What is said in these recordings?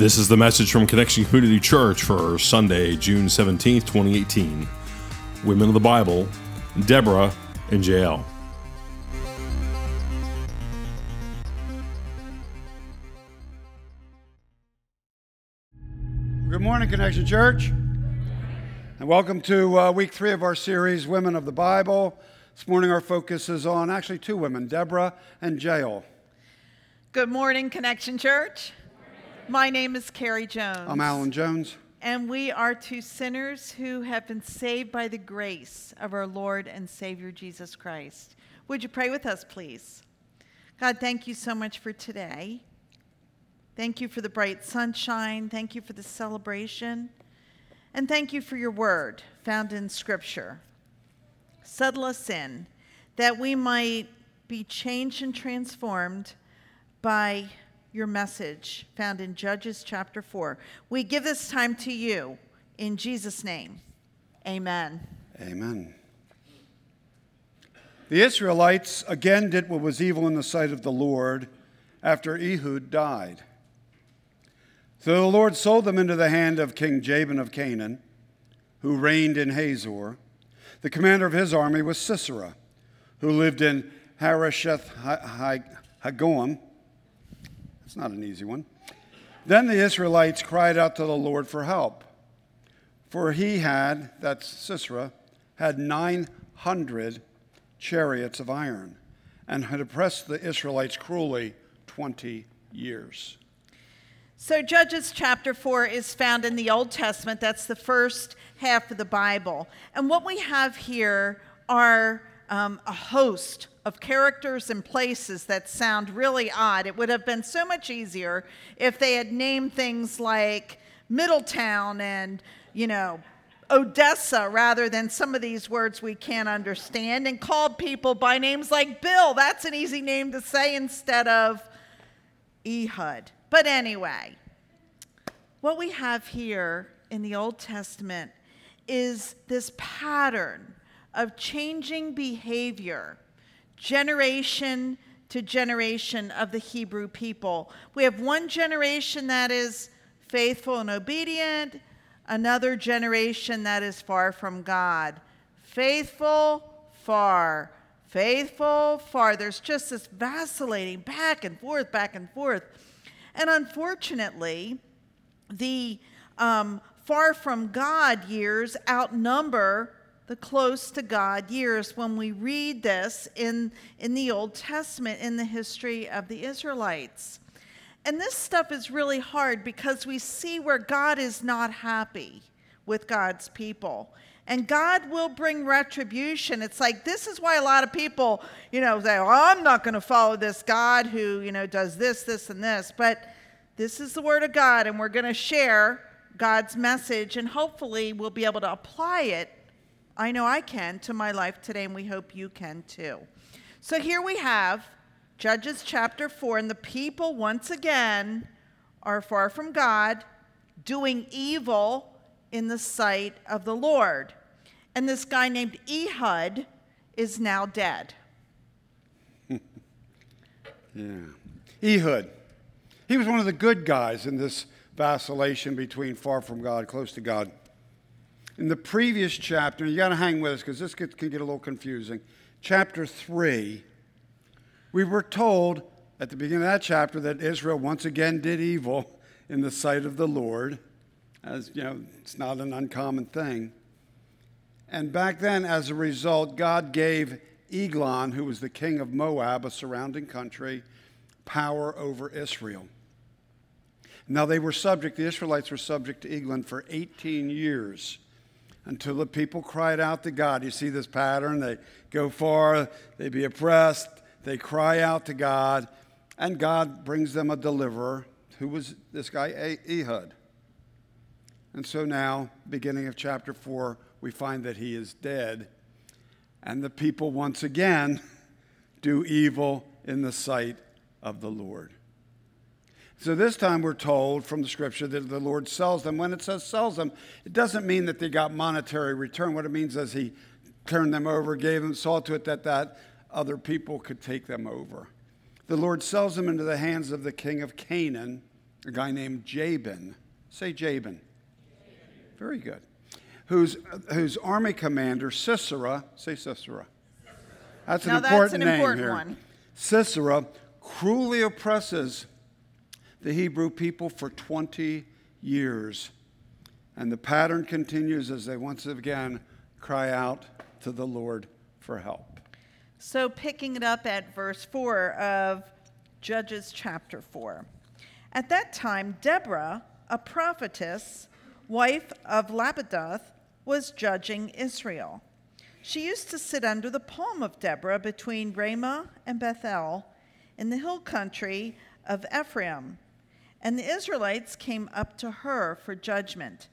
This is the message from Connection Community Church for Sunday, June 17th, 2018. Women of the Bible, Deborah and Jael. Good morning, Connection Church. And welcome to uh, week three of our series, Women of the Bible. This morning, our focus is on actually two women, Deborah and Jael. Good morning, Connection Church. My name is Carrie Jones. I'm Alan Jones. And we are two sinners who have been saved by the grace of our Lord and Savior Jesus Christ. Would you pray with us, please? God, thank you so much for today. Thank you for the bright sunshine. Thank you for the celebration. And thank you for your word found in Scripture. Settle us in that we might be changed and transformed by your message found in Judges chapter 4. We give this time to you in Jesus' name. Amen. Amen. The Israelites again did what was evil in the sight of the Lord after Ehud died. So the Lord sold them into the hand of King Jabin of Canaan, who reigned in Hazor. The commander of his army was Sisera, who lived in Harosheth Hagoyim. It's not an easy one. Then the Israelites cried out to the Lord for help, for he had, that's Sisera, had 900 chariots of iron and had oppressed the Israelites cruelly 20 years. So, Judges chapter 4 is found in the Old Testament. That's the first half of the Bible. And what we have here are um, a host of characters and places that sound really odd. It would have been so much easier if they had named things like Middletown and, you know, Odessa rather than some of these words we can't understand and called people by names like Bill. That's an easy name to say instead of Ehud. But anyway, what we have here in the Old Testament is this pattern of changing behavior, generation to generation of the Hebrew people. We have one generation that is faithful and obedient, another generation that is far from God. Faithful, far. Faithful, far. There's just this vacillating back and forth, back and forth. And unfortunately, the um, far from God years outnumber the close to God years when we read this in, in the Old Testament in the history of the Israelites. And this stuff is really hard because we see where God is not happy with God's people. And God will bring retribution. It's like this is why a lot of people, you know, say, I'm not going to follow this God who, you know, does this, this, and this. But this is the Word of God, and we're going to share God's message, and hopefully we'll be able to apply it. I know I can to my life today, and we hope you can too. So here we have Judges chapter 4, and the people once again are far from God, doing evil in the sight of the Lord. And this guy named Ehud is now dead. yeah. Ehud. He was one of the good guys in this vacillation between far from God, close to God. In the previous chapter, you got to hang with us because this can get a little confusing. Chapter 3, we were told at the beginning of that chapter that Israel once again did evil in the sight of the Lord. As you know, it's not an uncommon thing. And back then, as a result, God gave Eglon, who was the king of Moab, a surrounding country, power over Israel. Now, they were subject, the Israelites were subject to Eglon for 18 years until the people cried out to God. You see this pattern? They go far, they be oppressed, they cry out to God, and God brings them a deliverer who was this guy, Ehud. And so now, beginning of chapter 4, we find that he is dead. And the people once again do evil in the sight of the Lord. So this time we're told from the scripture that the Lord sells them. When it says sells them, it doesn't mean that they got monetary return. What it means is he turned them over, gave them, saw to it that that other people could take them over. The Lord sells them into the hands of the king of Canaan, a guy named Jabin. Say Jabin. Very good. Whose, whose army commander, Sisera, say Sisera. That's an Now that's important name important here. one. Sisera cruelly oppresses the Hebrew people for 20 years. And the pattern continues as they once again cry out to the Lord for help. So, picking it up at verse 4 of Judges chapter 4. At that time, Deborah, a prophetess, wife of Lapidoth, was judging Israel. She used to sit under the palm of Deborah between Ramah and Bethel in the hill country of Ephraim. And the Israelites came up to her for judgment.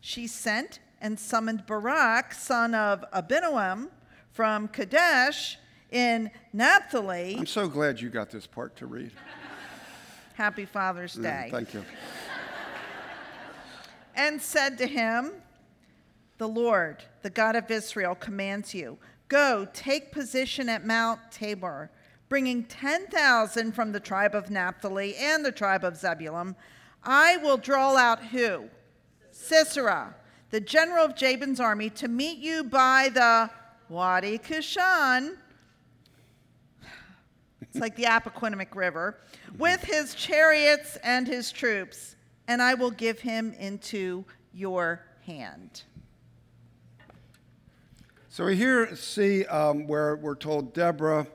She sent and summoned Barak, son of Abinoam, from Kadesh in Naphtali. I'm so glad you got this part to read. Happy Father's Yeah, Day. thank you. and said to him, The Lord, the God of Israel, commands you go take position at Mount Tabor, bringing 10,000 from the tribe of Naphtali and the tribe of Zebulun. I will draw out who? Sisera, the general of Jabin's army, to meet you by the Wadi Kishon. It's like the Appoquinimink River, with his chariots and his troops, and I will give him into your hand. So we here see um, where we're told Deborah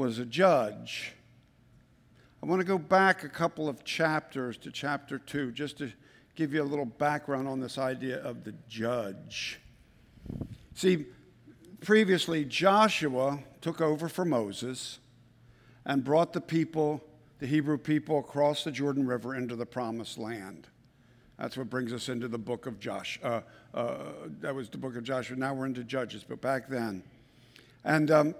was a judge. I want to go back a couple of chapters to chapter 2 just to give you a little background on this idea of the judge. See, previously Joshua took over for Moses and brought the people, the Hebrew people, across the Jordan River into the promised land. That's what brings us into the book of Josh. Uh, uh, that was the book of Joshua. Now we're into Judges, but back then. And um,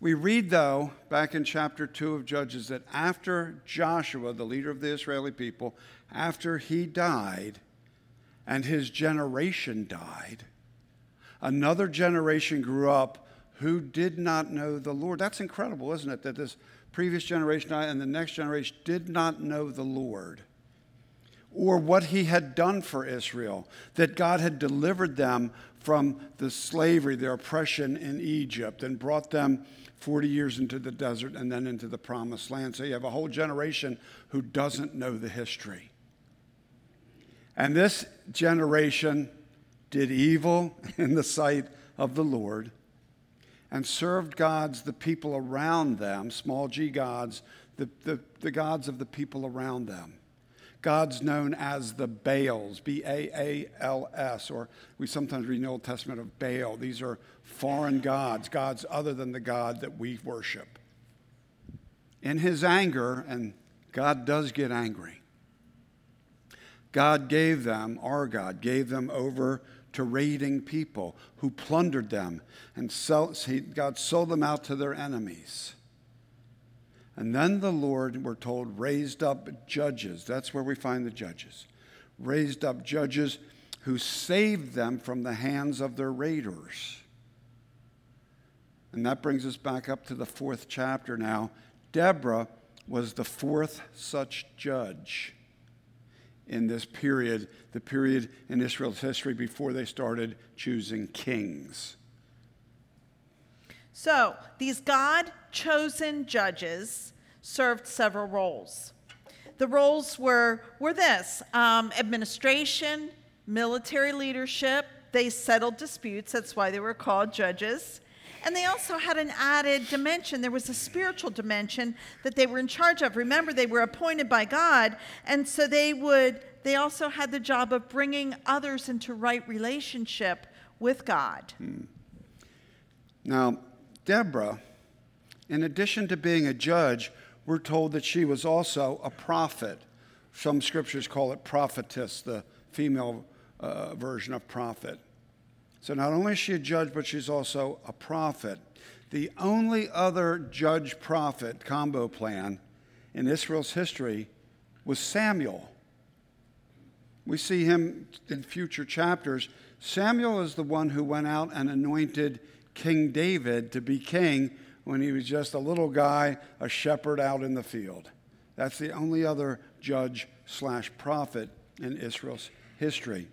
we read, though, back in chapter 2 of Judges, that after Joshua, the leader of the Israeli people, after he died and his generation died, another generation grew up who did not know the Lord. That's incredible, isn't it? That this previous generation and the next generation did not know the Lord or what he had done for Israel, that God had delivered them from the slavery, their oppression in Egypt, and brought them 40 years into the desert and then into the promised land. So you have a whole generation who doesn't know the history. And this generation did evil in the sight of the Lord and served gods, the people around them, small g gods, the, the, the gods of the people around them gods known as the Baals, B A A L S, or we sometimes read in the Old Testament of Baal. These are foreign gods, gods other than the God that we worship. In his anger, and God does get angry, God gave them, our God, gave them over to raiding people who plundered them, and sell, God sold them out to their enemies. And then the Lord, we're told, raised up judges. That's where we find the judges. Raised up judges who saved them from the hands of their raiders. And that brings us back up to the fourth chapter now. Deborah was the fourth such judge in this period, the period in Israel's history before they started choosing kings. So, these God chosen judges served several roles. The roles were, were this um, administration, military leadership, they settled disputes, that's why they were called judges. And they also had an added dimension. There was a spiritual dimension that they were in charge of. Remember, they were appointed by God, and so they would, they also had the job of bringing others into right relationship with God. Hmm. Now, Deborah, in addition to being a judge, we're told that she was also a prophet. Some scriptures call it prophetess, the female uh, version of prophet. So not only is she a judge, but she's also a prophet. The only other judge prophet combo plan in Israel's history was Samuel. We see him in future chapters. Samuel is the one who went out and anointed King David to be king when he was just a little guy, a shepherd out in the field. That's the only other judge slash prophet in Israel's history.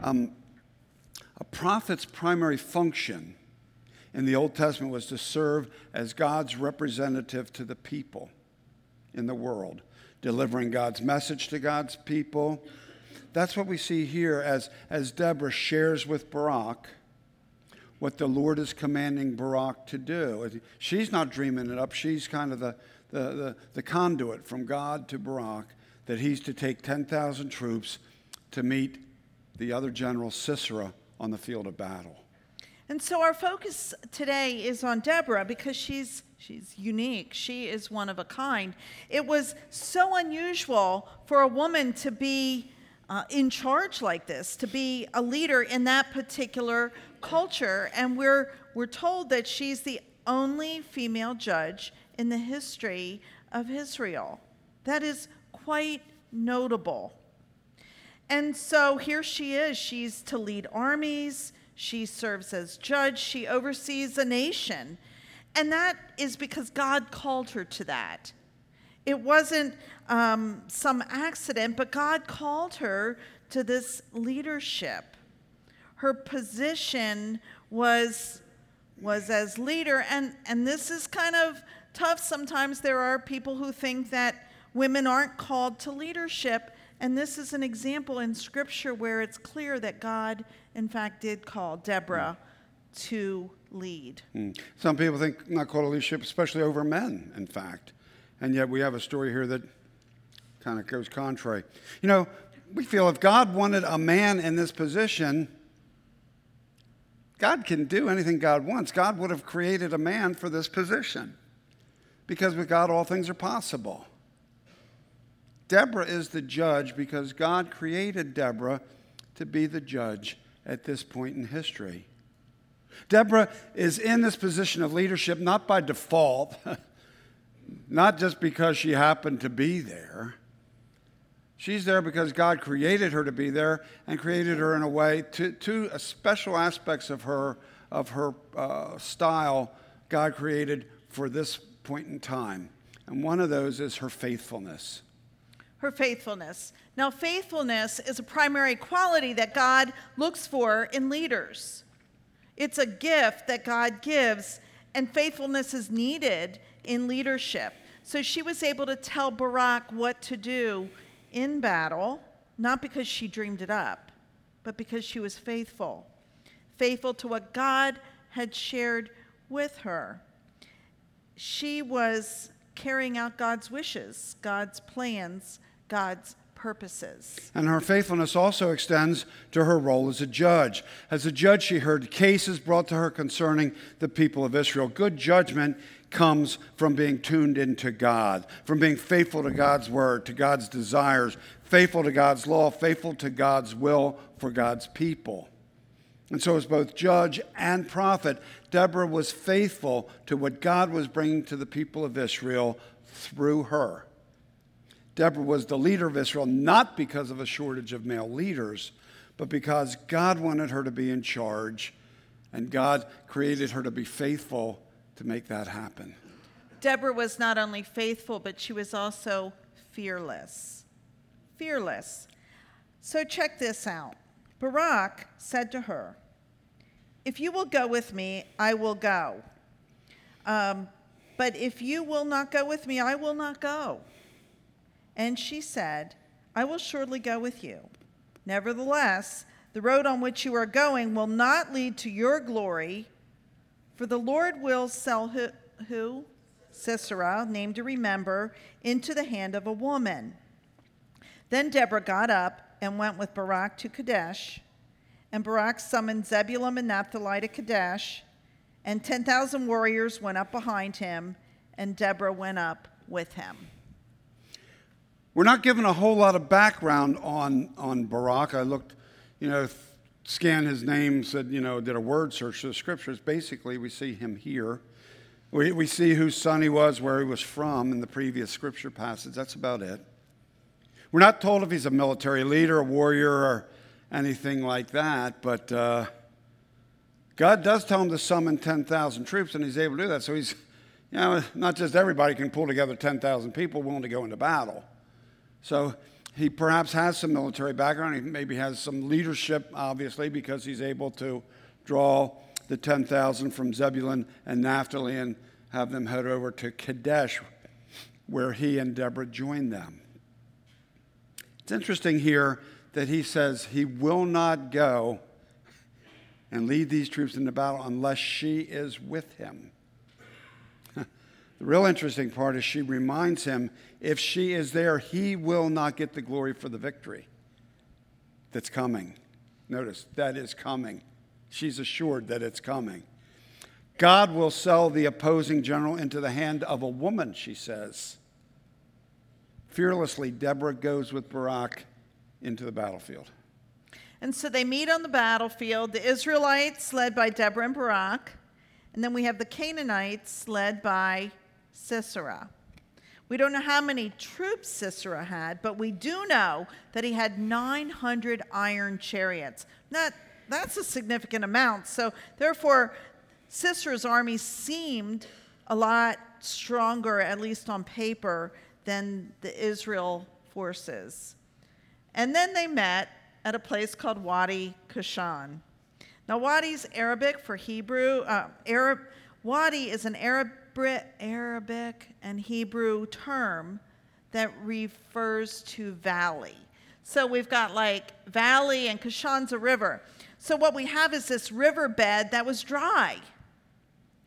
Um, a prophet's primary function in the Old Testament was to serve as God's representative to the people in the world, delivering God's message to God's people. That's what we see here as, as Deborah shares with Barak what the Lord is commanding Barak to do. She's not dreaming it up, she's kind of the, the, the, the conduit from God to Barak that he's to take 10,000 troops to meet the other general Sisera on the field of battle. And so our focus today is on Deborah because she's she's unique. She is one of a kind. It was so unusual for a woman to be uh, in charge like this, to be a leader in that particular culture, and we're we're told that she's the only female judge in the history of Israel. That is quite notable. And so here she is. She's to lead armies. She serves as judge. She oversees a nation. And that is because God called her to that. It wasn't um, some accident, but God called her to this leadership. Her position was, was as leader. And, and this is kind of tough. Sometimes there are people who think that women aren't called to leadership. And this is an example in Scripture where it's clear that God, in fact, did call Deborah mm. to lead. Mm. Some people think not called to leadership, especially over men, in fact. And yet we have a story here that kind of goes contrary. You know, we feel if God wanted a man in this position, God can do anything God wants. God would have created a man for this position because with God, all things are possible. Deborah is the judge because God created Deborah to be the judge at this point in history. Deborah is in this position of leadership not by default, not just because she happened to be there. She's there because God created her to be there and created her in a way, two, two special aspects of her, of her uh, style, God created for this point in time. And one of those is her faithfulness her faithfulness. Now, faithfulness is a primary quality that God looks for in leaders. It's a gift that God gives, and faithfulness is needed in leadership. So she was able to tell Barak what to do in battle, not because she dreamed it up, but because she was faithful. Faithful to what God had shared with her. She was carrying out God's wishes, God's plans, God's purposes. And her faithfulness also extends to her role as a judge. As a judge, she heard cases brought to her concerning the people of Israel. Good judgment comes from being tuned into God, from being faithful to God's word, to God's desires, faithful to God's law, faithful to God's will for God's people. And so, as both judge and prophet, Deborah was faithful to what God was bringing to the people of Israel through her. Deborah was the leader of Israel not because of a shortage of male leaders, but because God wanted her to be in charge, and God created her to be faithful to make that happen. Deborah was not only faithful, but she was also fearless. Fearless. So check this out. Barak said to her, If you will go with me, I will go. Um, but if you will not go with me, I will not go. And she said, I will surely go with you. Nevertheless, the road on which you are going will not lead to your glory, for the Lord will sell who? who? Sisera, name to remember, into the hand of a woman. Then Deborah got up and went with Barak to Kadesh. And Barak summoned Zebulun and Naphtali to Kadesh, and 10,000 warriors went up behind him, and Deborah went up with him. We're not given a whole lot of background on, on Barak. I looked, you know, scanned his name, said, you know, did a word search of the scriptures. Basically, we see him here. We, we see whose son he was, where he was from in the previous scripture passage. That's about it. We're not told if he's a military leader, a warrior, or anything like that, but uh, God does tell him to summon 10,000 troops, and he's able to do that. So he's, you know, not just everybody can pull together 10,000 people willing to go into battle. So he perhaps has some military background. He maybe has some leadership, obviously, because he's able to draw the 10,000 from Zebulun and Naphtali and have them head over to Kadesh, where he and Deborah joined them. It's interesting here that he says he will not go and lead these troops into battle unless she is with him. the real interesting part is she reminds him if she is there, he will not get the glory for the victory that's coming. Notice, that is coming. She's assured that it's coming. God will sell the opposing general into the hand of a woman, she says. Fearlessly, Deborah goes with Barak into the battlefield. And so they meet on the battlefield, the Israelites led by Deborah and Barak, and then we have the Canaanites led by Sisera. We don't know how many troops Sisera had, but we do know that he had 900 iron chariots. That, that's a significant amount. So, therefore, Sisera's army seemed a lot stronger, at least on paper, than the Israel forces. And then they met at a place called Wadi Kashan. Now, Wadi's Arabic for Hebrew. Uh, Arab, Wadi is an Arab, Arabic and Hebrew term that refers to valley. So we've got like valley and Kashan's a river. So what we have is this riverbed that was dry.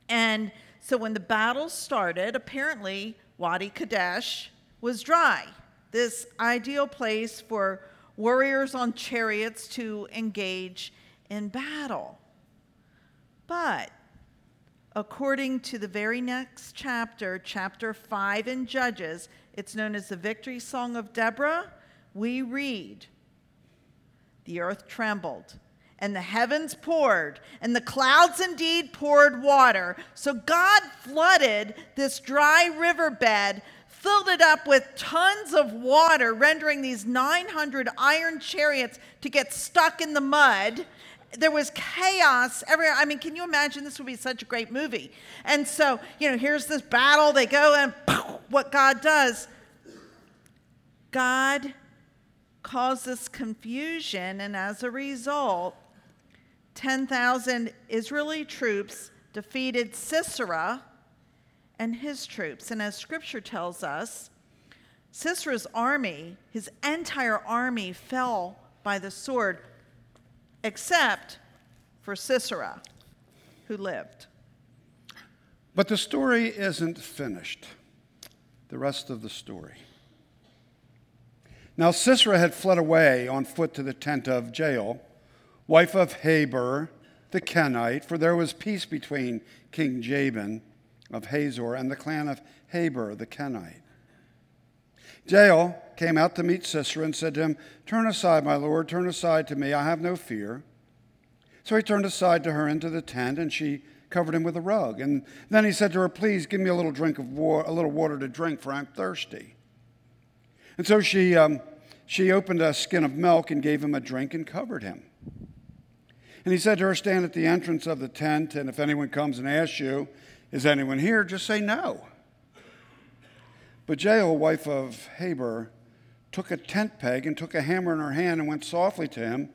And so when the battle started, apparently Wadi Kadesh was dry, this ideal place for warriors on chariots to engage in battle. But according to the very next chapter, chapter 5 in Judges, it's known as the victory song of Deborah, we read, The earth trembled, and the heavens poured, and the clouds indeed poured water. So God flooded this dry riverbed filled it up with tons of water, rendering these 900 iron chariots to get stuck in the mud. There was chaos everywhere. I mean, can you imagine? This would be such a great movie. And so, you know, here's this battle. They go, and what God does, God causes confusion, and as a result, 10,000 Israeli troops defeated Sisera and his troops. And as scripture tells us, Sisera's army, his entire army, fell by the sword, except for Sisera, who lived. But the story isn't finished. The rest of the story. Now Sisera had fled away on foot to the tent of Jael, wife of Heber the Kenite, for there was peace between King Jabin of Hazor and the clan of Heber the Kenite. Jael came out to meet Sisera and said to him, Turn aside, my lord, turn aside to me, I have no fear. So he turned aside to her into the tent, and she covered him with a rug. And then he said to her, Please give me a little drink of water, a little water to drink, for I'm thirsty. And so she, um, she opened a skin of milk and gave him a drink and covered him. And he said to her, Stand at the entrance of the tent, and if anyone comes and asks you, is anyone here? Just say no. But Jael, wife of Haber, took a tent peg and took a hammer in her hand and went softly to him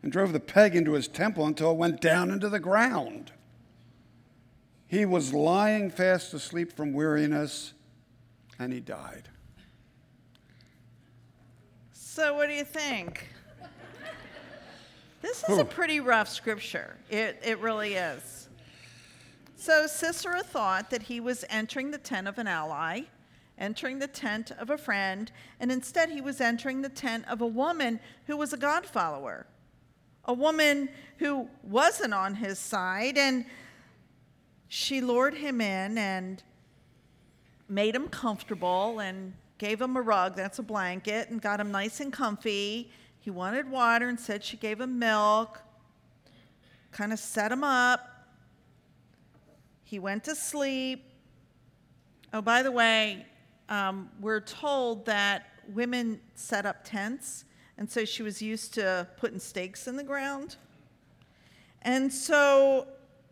and drove the peg into his temple until it went down into the ground. He was lying fast asleep from weariness and he died. So, what do you think? This is a pretty rough scripture. It, it really is. So Sisera thought that he was entering the tent of an ally, entering the tent of a friend, and instead he was entering the tent of a woman who was a God follower, a woman who wasn't on his side, and she lured him in and made him comfortable and gave him a rug, that's a blanket, and got him nice and comfy. He wanted water and said she gave him milk, kind of set him up. He went to sleep. Oh, by the way, um, we're told that women set up tents, and so she was used to putting stakes in the ground. And so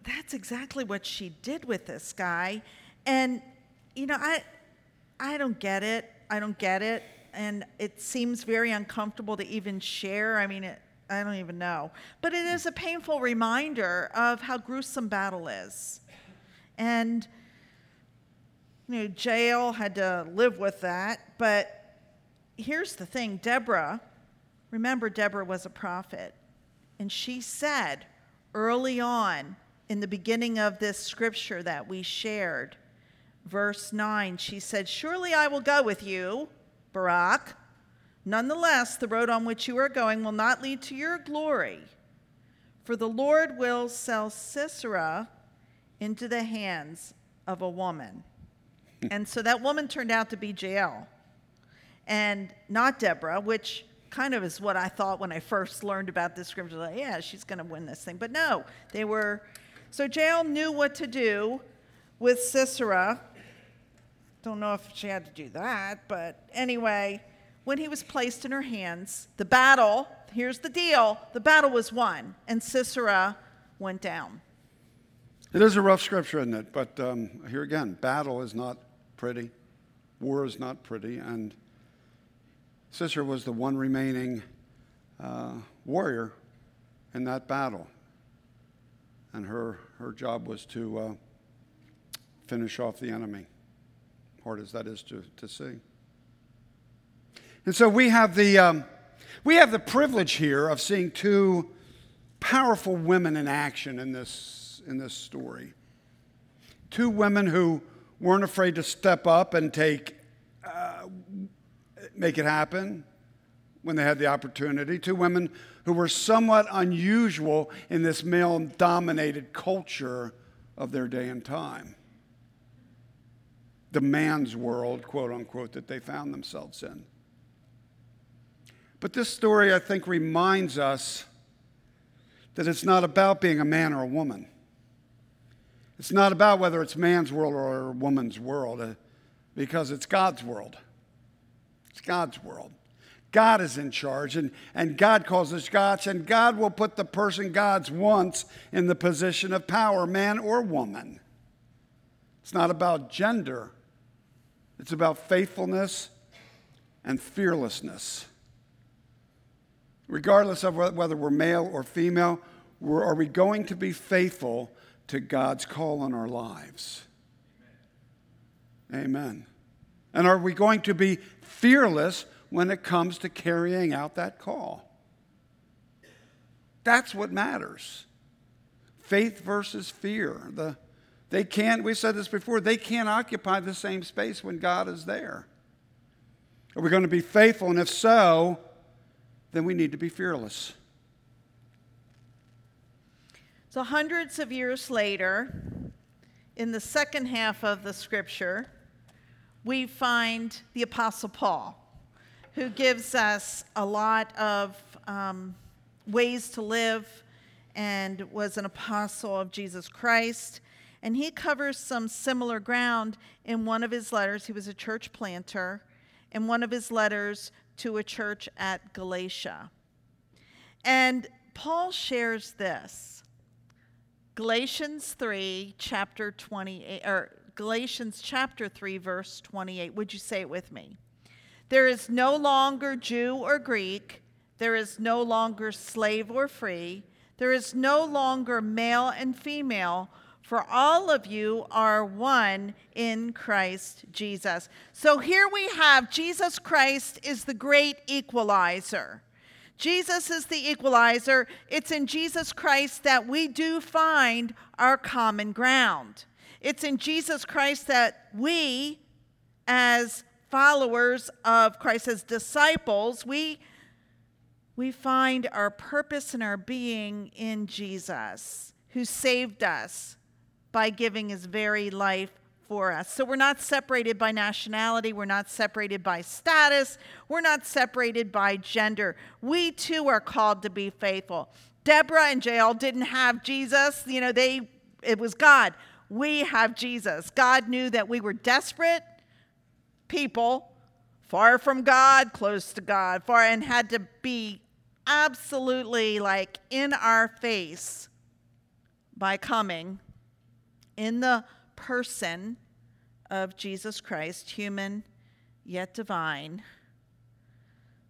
that's exactly what she did with this guy. And, you know, I, I don't get it. I don't get it. and it seems very uncomfortable to even share. I mean, it, I don't even know. But it is a painful reminder of how gruesome battle is. And, you know, Jael had to live with that. But here's the thing Deborah, remember, Deborah was a prophet. And she said early on in the beginning of this scripture that we shared, verse 9, she said, Surely I will go with you, Barak. Nonetheless, the road on which you are going will not lead to your glory, for the Lord will sell Sisera into the hands of a woman. And so that woman turned out to be Jael and not Deborah, which kind of is what I thought when I first learned about this scripture. Like, yeah, she's going to win this thing. But no, they were. So Jael knew what to do with Sisera. Don't know if she had to do that, but anyway, when he was placed in her hands, the battle, here's the deal the battle was won, and Sisera went down. It is a rough scripture, isn't it? But um, here again, battle is not pretty, war is not pretty, and Sisera was the one remaining uh, warrior in that battle. And her, her job was to uh, finish off the enemy, hard as that is to, to see. And so we have the, um, we have the privilege here of seeing two powerful women in action in this, in this story. Two women who weren't afraid to step up and take, uh, make it happen when they had the opportunity. Two women who were somewhat unusual in this male dominated culture of their day and time. The man's world, quote unquote, that they found themselves in. But this story, I think, reminds us that it's not about being a man or a woman. It's not about whether it's man's world or woman's world, uh, because it's God's world. It's God's world. God is in charge, and, and God calls us gods, and God will put the person God's wants in the position of power, man or woman. It's not about gender, it's about faithfulness and fearlessness regardless of whether we're male or female, are we going to be faithful to God's call on our lives? Amen. Amen. And are we going to be fearless when it comes to carrying out that call? That's what matters. Faith versus fear. The, they can't, we said this before, they can't occupy the same space when God is there. Are we going to be faithful? And if so, then we need to be fearless. So, hundreds of years later, in the second half of the scripture, we find the Apostle Paul, who gives us a lot of um, ways to live and was an apostle of Jesus Christ. And he covers some similar ground in one of his letters. He was a church planter. In one of his letters to a church at Galatia. And Paul shares this Galatians 3, chapter 28, or Galatians chapter 3, verse 28. Would you say it with me? There is no longer Jew or Greek, there is no longer slave or free, there is no longer male and female for all of you are one in Christ Jesus. So here we have Jesus Christ is the great equalizer. Jesus is the equalizer. It's in Jesus Christ that we do find our common ground. It's in Jesus Christ that we, as followers of Christ, as disciples, we, we find our purpose and our being in Jesus, who saved us, by giving his very life us. So we're not separated by nationality, we're not separated by status, we're not separated by gender. We too are called to be faithful. Deborah and Jael didn't have Jesus, you know, they it was God. We have Jesus. God knew that we were desperate people, far from God, close to God, far and had to be absolutely like in our face by coming in the person of Jesus Christ, human yet divine,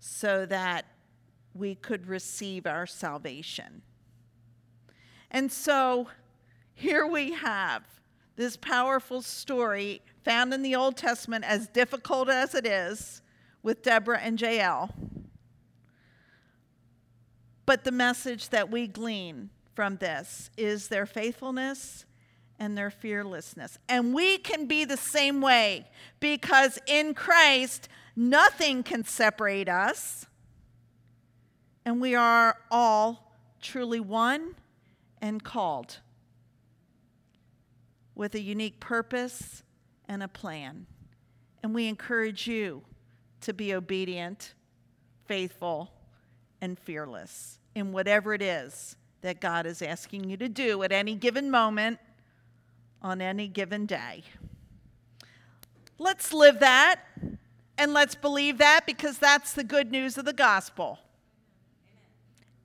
so that we could receive our salvation. And so here we have this powerful story found in the Old Testament, as difficult as it is, with Deborah and Jael. But the message that we glean from this is their faithfulness and their fearlessness. And we can be the same way because in Christ, nothing can separate us. And we are all truly one and called with a unique purpose and a plan. And we encourage you to be obedient, faithful, and fearless in whatever it is that God is asking you to do at any given moment on any given day. Let's live that and let's believe that because that's the good news of the gospel.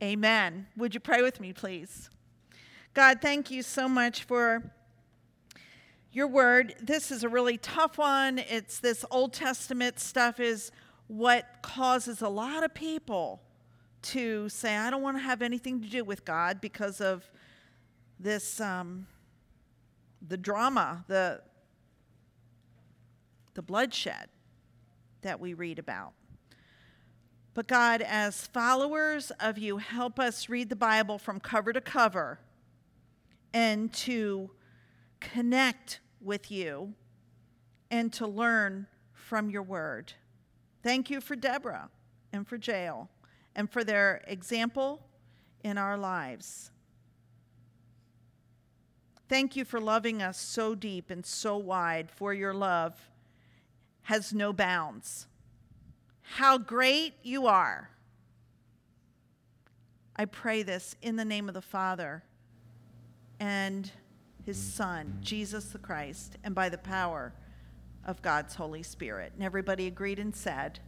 Amen. Amen. Would you pray with me, please? God, thank you so much for your word. This is a really tough one. It's this Old Testament stuff is what causes a lot of people to say, I don't want to have anything to do with God because of this, um, the drama, the, the bloodshed that we read about. But God, as followers of you, help us read the Bible from cover to cover and to connect with you and to learn from your word. Thank you for Deborah and for Jael and for their example in our lives. Thank you for loving us so deep and so wide, for your love has no bounds. How great you are. I pray this in the name of the Father and his Son, Jesus the Christ, and by the power of God's Holy Spirit. And everybody agreed and said,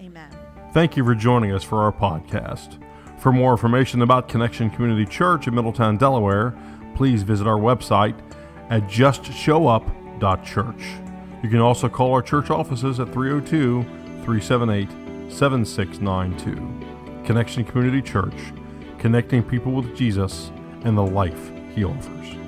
Amen. Thank you for joining us for our podcast. For more information about Connection Community Church in Middletown, Delaware, please visit our website at justshowup.church. You can also call our church offices at 302 378 7692. Connection Community Church, connecting people with Jesus and the life he offers.